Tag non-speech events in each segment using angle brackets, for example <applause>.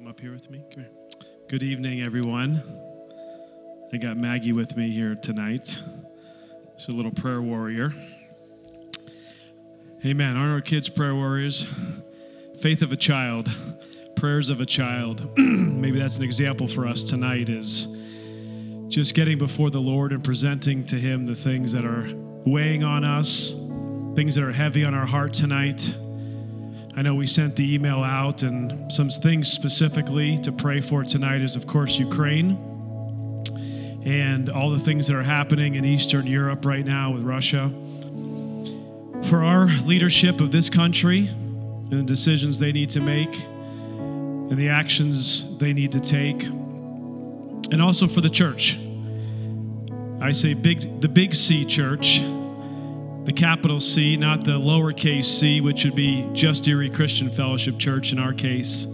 come up here with me? Come here. Good evening, everyone. I got Maggie with me here tonight. She's a little prayer warrior. Amen. Aren't our kids prayer warriors? Faith of a child, prayers of a child. <clears throat> Maybe that's an example for us tonight is just getting before the Lord and presenting to Him the things that are weighing on us, things that are heavy on our heart tonight. I know we sent the email out, and some things specifically to pray for tonight is, of course, Ukraine and all the things that are happening in Eastern Europe right now with Russia. For our leadership of this country and the decisions they need to make and the actions they need to take, and also for the church. I say big, the big C church the capital C, not the lowercase c, which would be just Erie Christian Fellowship Church in our case,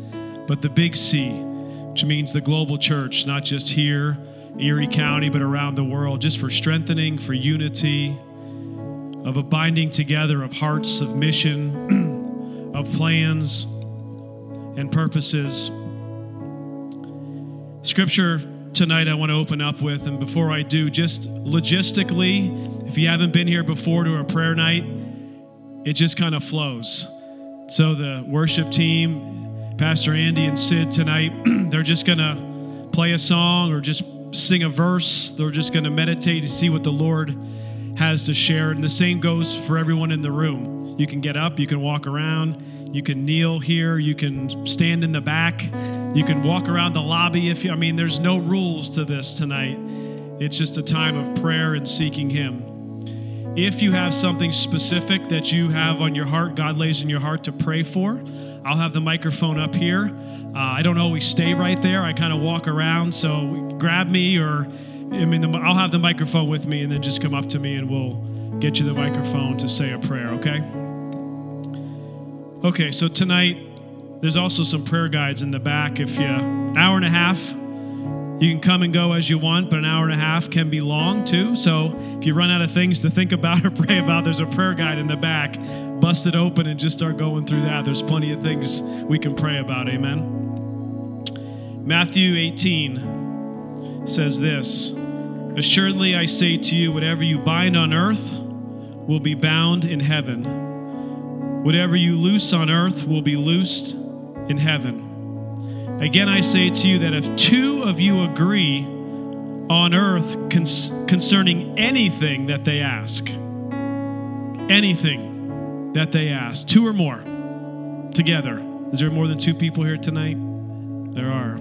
but the big C, which means the global church, not just here, Erie County, but around the world, just for strengthening, for unity, of a binding together of hearts, of mission, <clears throat> of plans and purposes. Scripture tonight I want to open up with. And before I do, just logistically, if you haven't been here before to a prayer night, it just kind of flows. So the worship team, Pastor Andy and Sid tonight, <clears throat> they're just going to play a song or just sing a verse. They're just going to meditate and see what the Lord has to share. And the same goes for everyone in the room. You can get up, you can walk around you can kneel here. You can stand in the back. You can walk around the lobby if you, I mean, there's no rules to this tonight. It's just a time of prayer and seeking Him. If you have something specific that you have on your heart, God lays in your heart to pray for, I'll have the microphone up here. Uh, I don't always stay right there. I kind of walk around. So grab me, or I mean, the, I'll have the microphone with me, and then just come up to me, and we'll get you the microphone to say a prayer. Okay? Okay, so tonight there's also some prayer guides in the back. If you hour and a half, you can come and go as you want, but an hour and a half can be long too. So if you run out of things to think about or pray about, there's a prayer guide in the back. Bust it open and just start going through that. There's plenty of things we can pray about. Amen. Matthew 18 says this Assuredly I say to you, whatever you bind on earth will be bound in heaven Whatever you loose on earth will be loosed in heaven. Again, I say to you that if two of you agree on earth concerning anything that they ask, anything that they ask, two or more together. Is there more than two people here tonight? There are.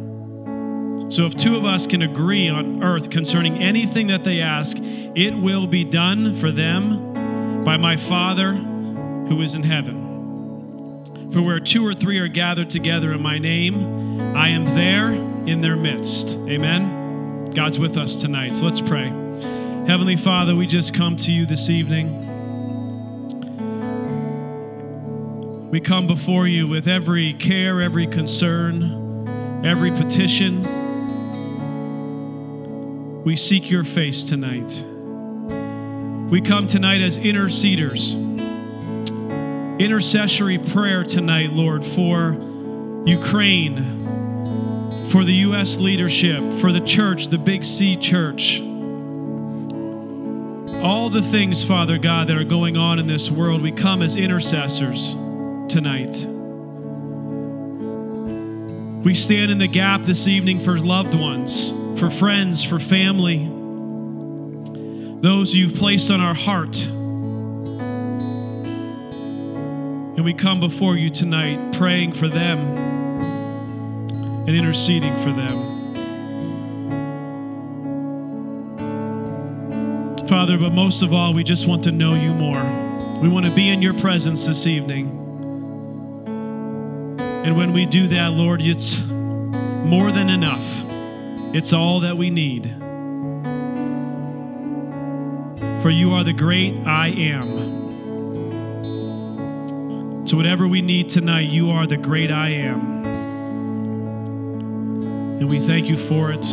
So if two of us can agree on earth concerning anything that they ask, it will be done for them by my Father who is in heaven. For where two or three are gathered together in my name, I am there in their midst. Amen. God's with us tonight. So let's pray. Heavenly Father, we just come to you this evening. We come before you with every care, every concern, every petition. We seek your face tonight. We come tonight as interceders intercessory prayer tonight, Lord, for Ukraine, for the U.S. leadership, for the church, the Big C church. All the things, Father God, that are going on in this world, we come as intercessors tonight. We stand in the gap this evening for loved ones, for friends, for family, those you've placed on our heart. And we come before you tonight praying for them and interceding for them. Father, but most of all, we just want to know you more. We want to be in your presence this evening. And when we do that, Lord, it's more than enough. It's all that we need. For you are the great I am. So, whatever we need tonight, you are the great I am. And we thank you for it.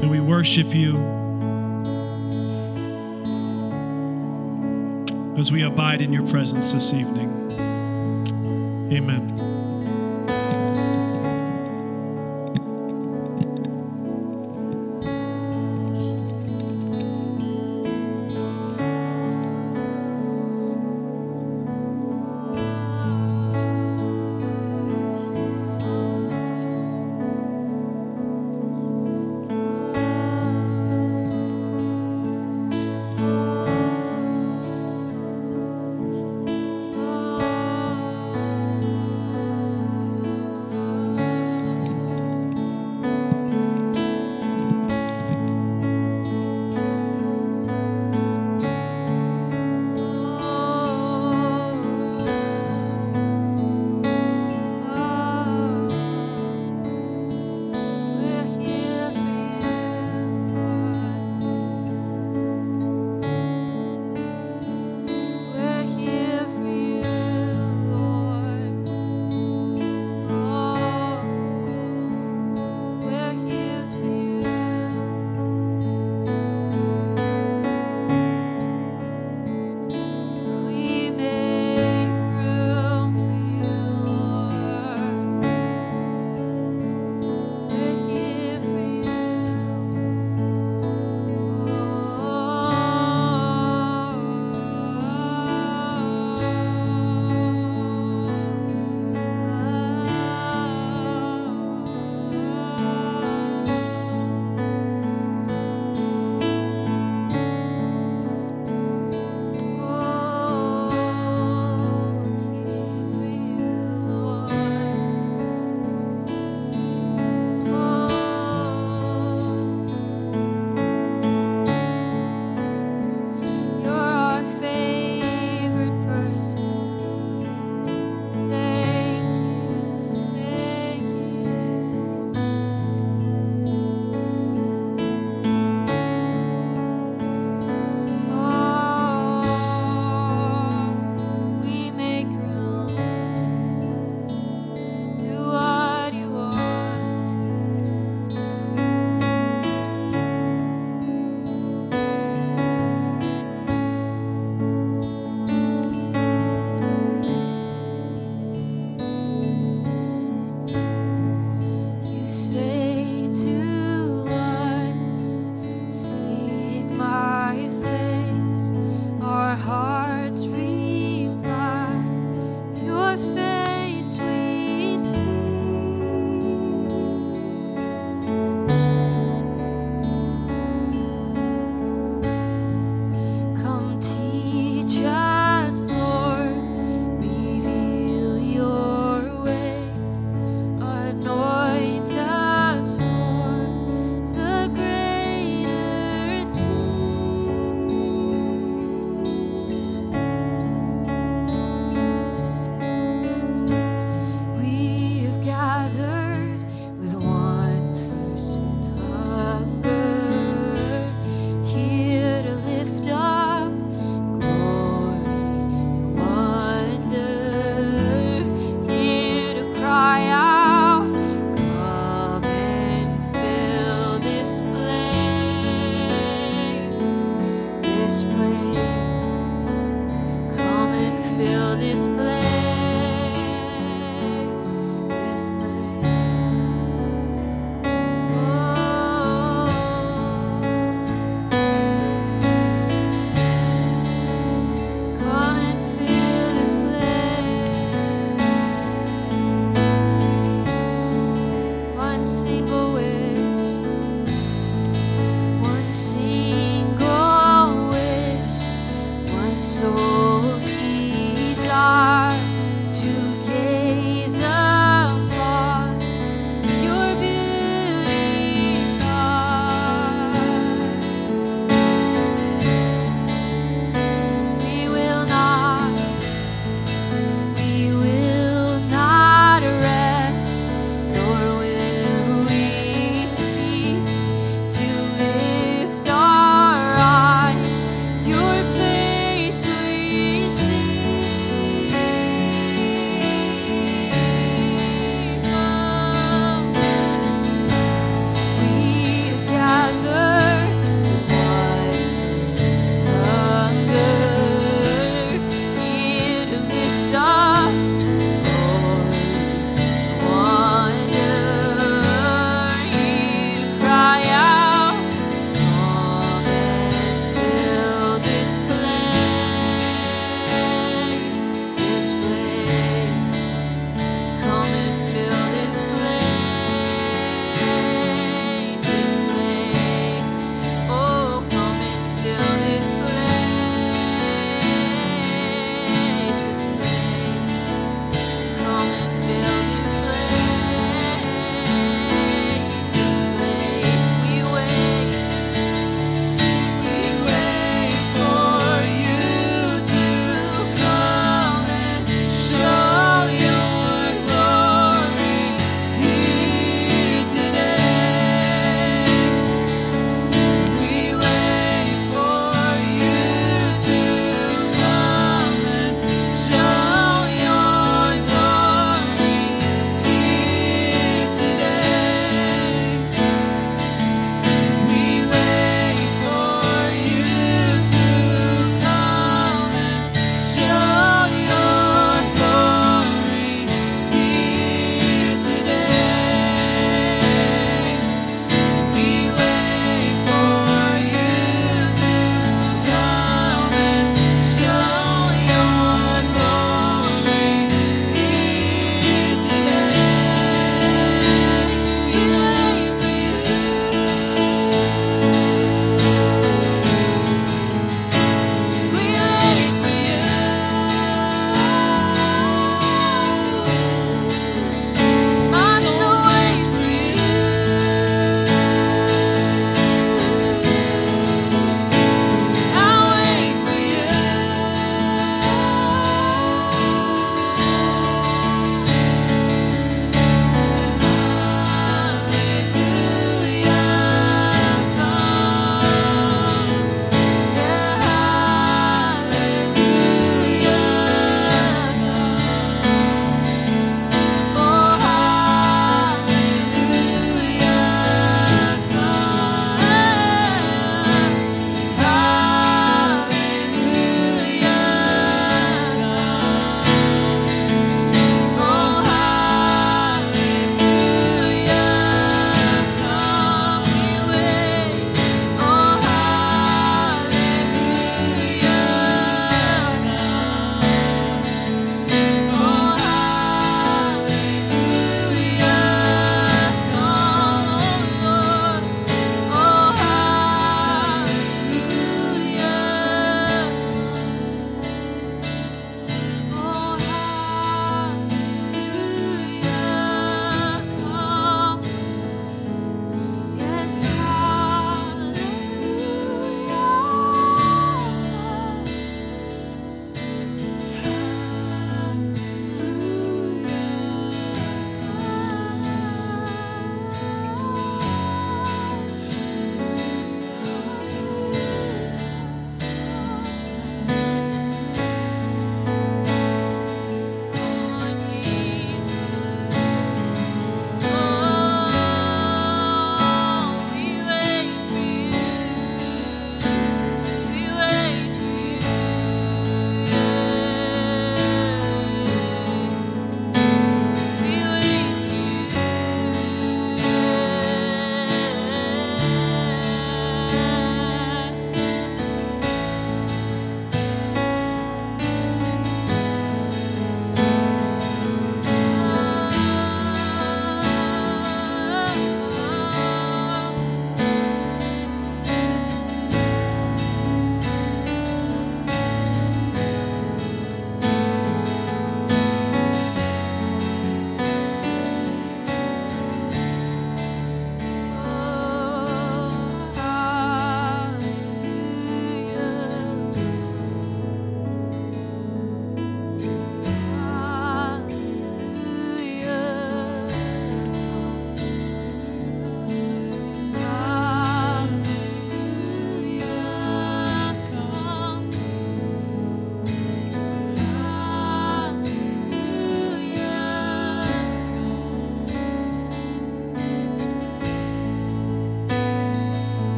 And we worship you as we abide in your presence this evening. Amen.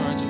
charge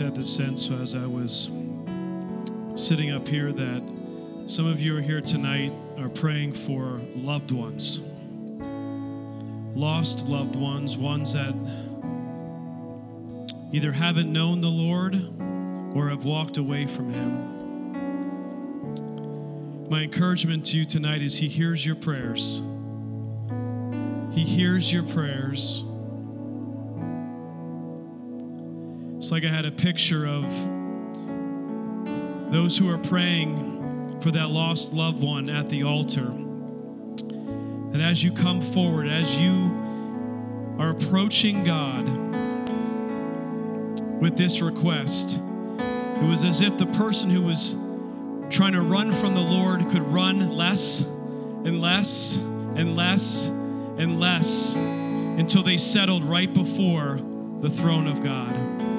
had the sense as I was sitting up here that some of you are here tonight are praying for loved ones, lost loved ones, ones that either haven't known the Lord or have walked away from Him. My encouragement to you tonight is He hears your prayers. He hears your prayers. It's like I had a picture of those who are praying for that lost loved one at the altar. That as you come forward, as you are approaching God with this request, it was as if the person who was trying to run from the Lord could run less and less and less and less until they settled right before the throne of God.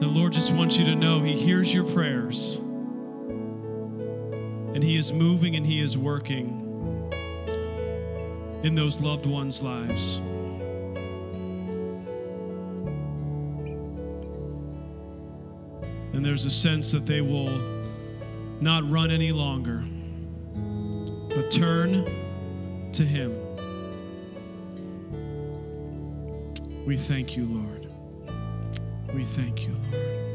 The Lord just wants you to know He hears your prayers and He is moving and He is working in those loved ones' lives. And there's a sense that they will not run any longer, but turn to Him. We thank you, Lord. We thank you, Lord.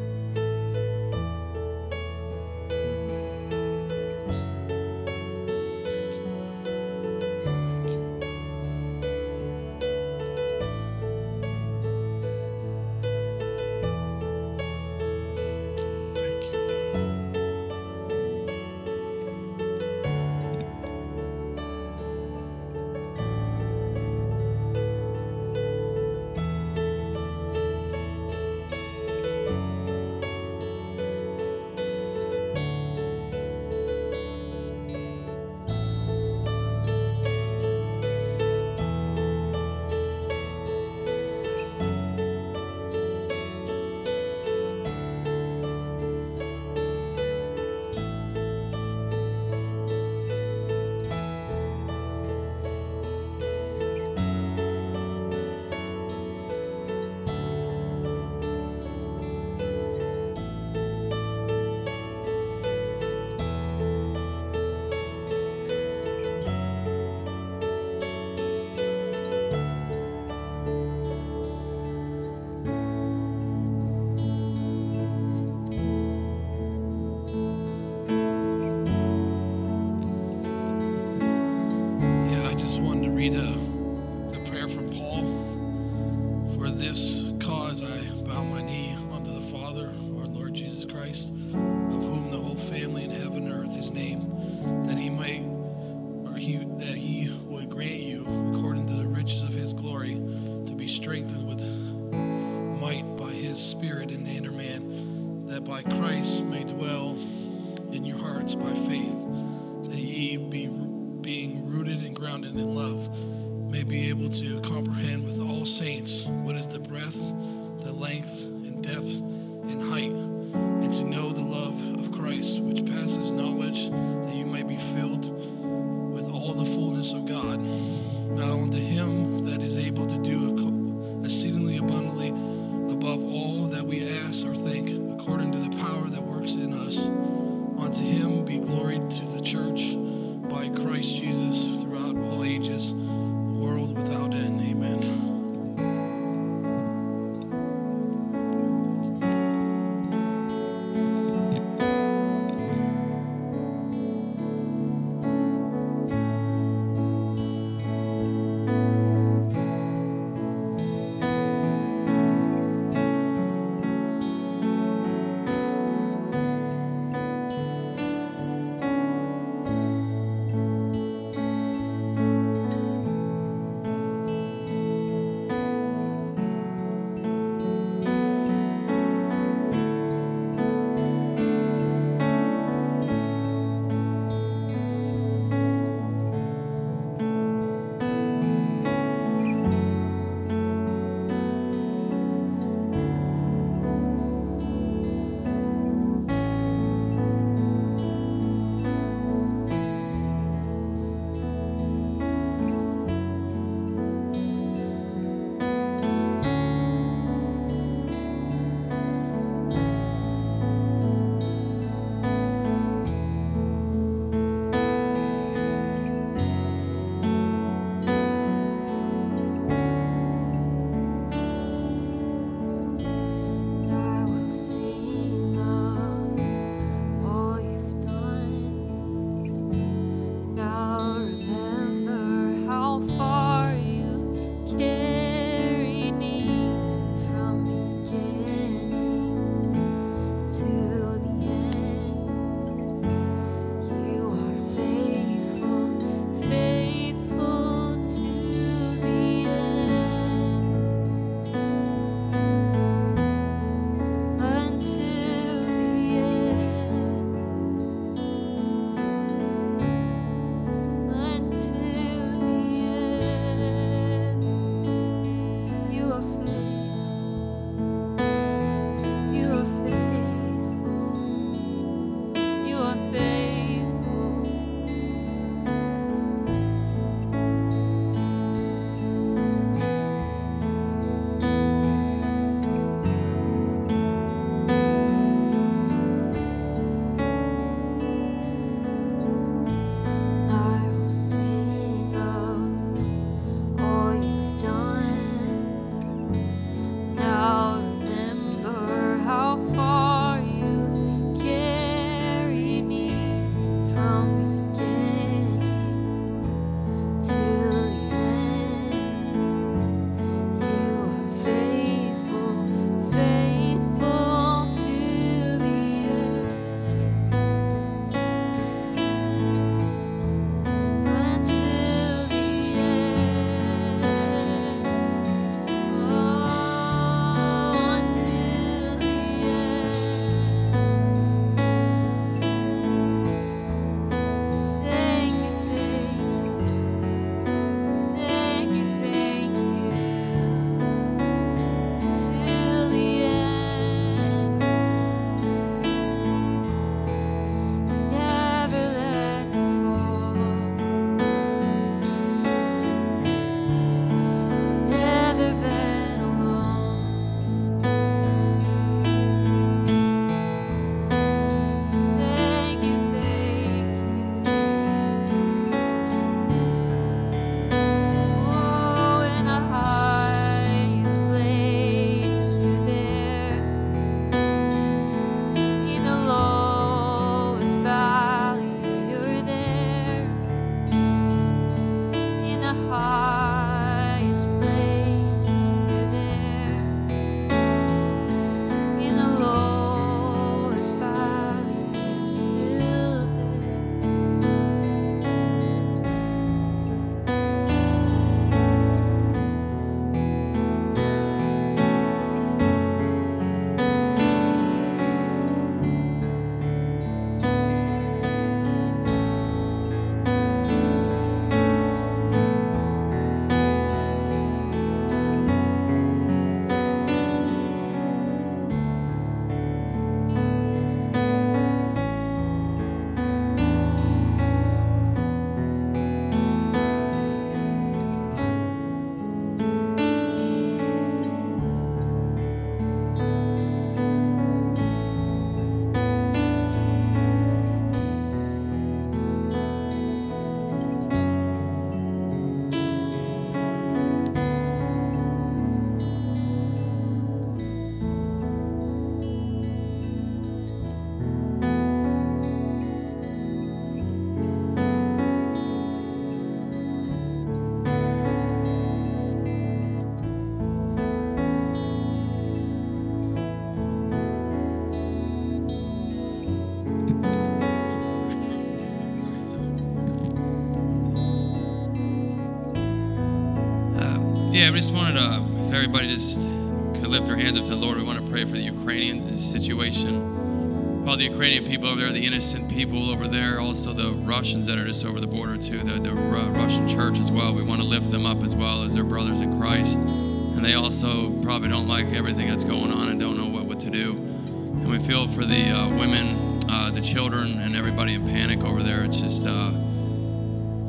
Yeah, we just wanted to, if everybody just could lift their hands up to the Lord, we want to pray for the Ukrainian situation. All the Ukrainian people over there, the innocent people over there, also the Russians that are just over the border too, the, the uh, Russian church as well. We want to lift them up as well as their brothers in Christ. And they also probably don't like everything that's going on and don't know what, what to do. And we feel for the uh, women, uh, the children, and everybody in panic over there. It's just uh,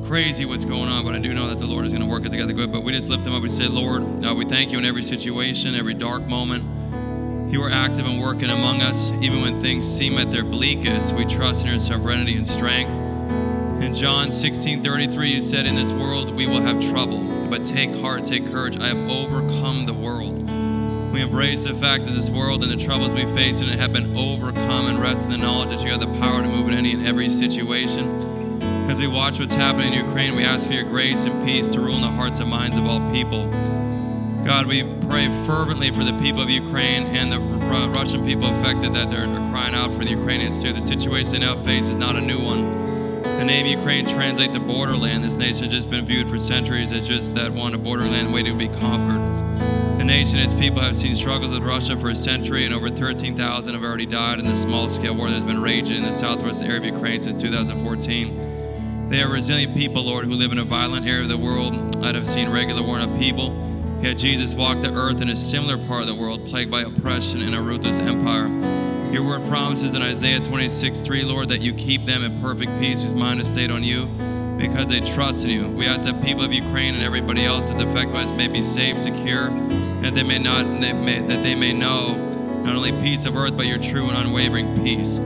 crazy what's going on, but I do know that the Lord is going to work it together good. But we just lift them up. We say, Lord, uh, we thank you in every situation, every dark moment. You are active and working among us, even when things seem at their bleakest. We trust in your sovereignty and strength. In John 16 33, you said, In this world we will have trouble, but take heart, take courage. I have overcome the world. We embrace the fact that this world and the troubles we face in it have been overcome and rest in the knowledge that you have the power to move in any and every situation. As we watch what's happening in Ukraine, we ask for your grace and peace to rule in the hearts and minds of all people. God, we pray fervently for the people of Ukraine and the Russian people affected that they're, they're crying out for the Ukrainians too. The situation they now face is not a new one. The name Ukraine translates to borderland. This nation has just been viewed for centuries as just that one, a borderland waiting to be conquered. The nation and its people have seen struggles with Russia for a century, and over 13,000 have already died in the small scale war that has been raging in the southwest area of Ukraine since 2014. They are resilient people, Lord, who live in a violent area of the world that have seen regular and upheaval. Yet Jesus walked the earth in a similar part of the world, plagued by oppression and a ruthless empire. Your word promises in Isaiah 26, 3, Lord, that you keep them in perfect peace whose mind is stayed on you because they trust in you. We ask that people of Ukraine and everybody else that's affected by this may be safe, secure, that they may not they may, that they may know not only peace of earth, but your true and unwavering peace.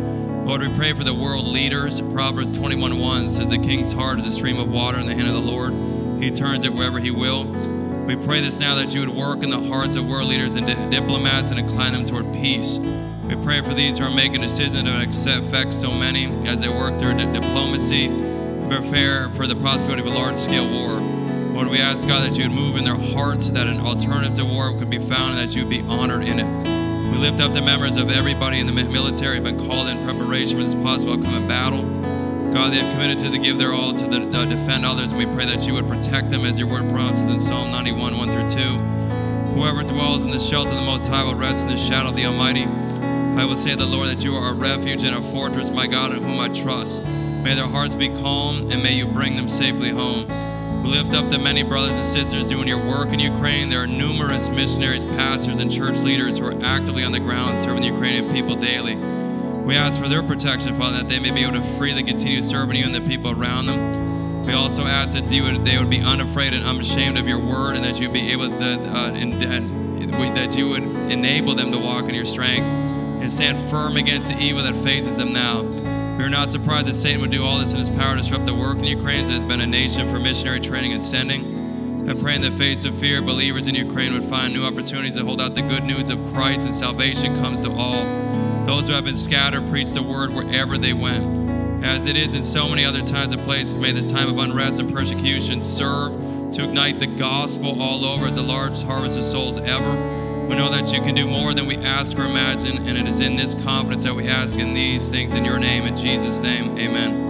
Lord, we pray for the world leaders. Proverbs 21:1 says, The king's heart is a stream of water in the hand of the Lord. He turns it wherever he will. We pray this now that you would work in the hearts of world leaders and di- diplomats and incline them toward peace. We pray for these who are making decisions that affect so many as they work through di- diplomacy and prepare for the possibility of a large scale war. Lord, we ask God that you would move in their hearts, that an alternative to war could be found, and that you would be honored in it. We lift up the members of everybody in the military who have been called in preparation for this possible upcoming battle. God, they have committed to the give their all to the, uh, defend others, and we pray that you would protect them as your word promises in Psalm 91, 1 through 2. Whoever dwells in the shelter of the Most High will rest in the shadow of the Almighty. I will say to the Lord that you are a refuge and a fortress, my God, in whom I trust. May their hearts be calm, and may you bring them safely home. We lift up the many brothers and sisters doing your work in Ukraine. There are numerous missionaries, pastors, and church leaders who are actively on the ground serving the Ukrainian people daily. We ask for their protection, Father, that they may be able to freely continue serving you and the people around them. We also ask that would, they would be unafraid and unashamed of your word, and that you'd be able to, uh, in, that you would enable them to walk in your strength and stand firm against the evil that faces them now. We are not surprised that Satan would do all this in his power to disrupt the work in Ukraine, that has been a nation for missionary training and sending. I pray in the face of fear, believers in Ukraine would find new opportunities to hold out the good news of Christ and salvation comes to all. Those who have been scattered preach the word wherever they went. As it is in so many other times and places, may this time of unrest and persecution serve to ignite the gospel all over as a large harvest of souls ever. We know that you can do more than we ask or imagine, and it is in this confidence that we ask in these things in your name, in Jesus' name. Amen.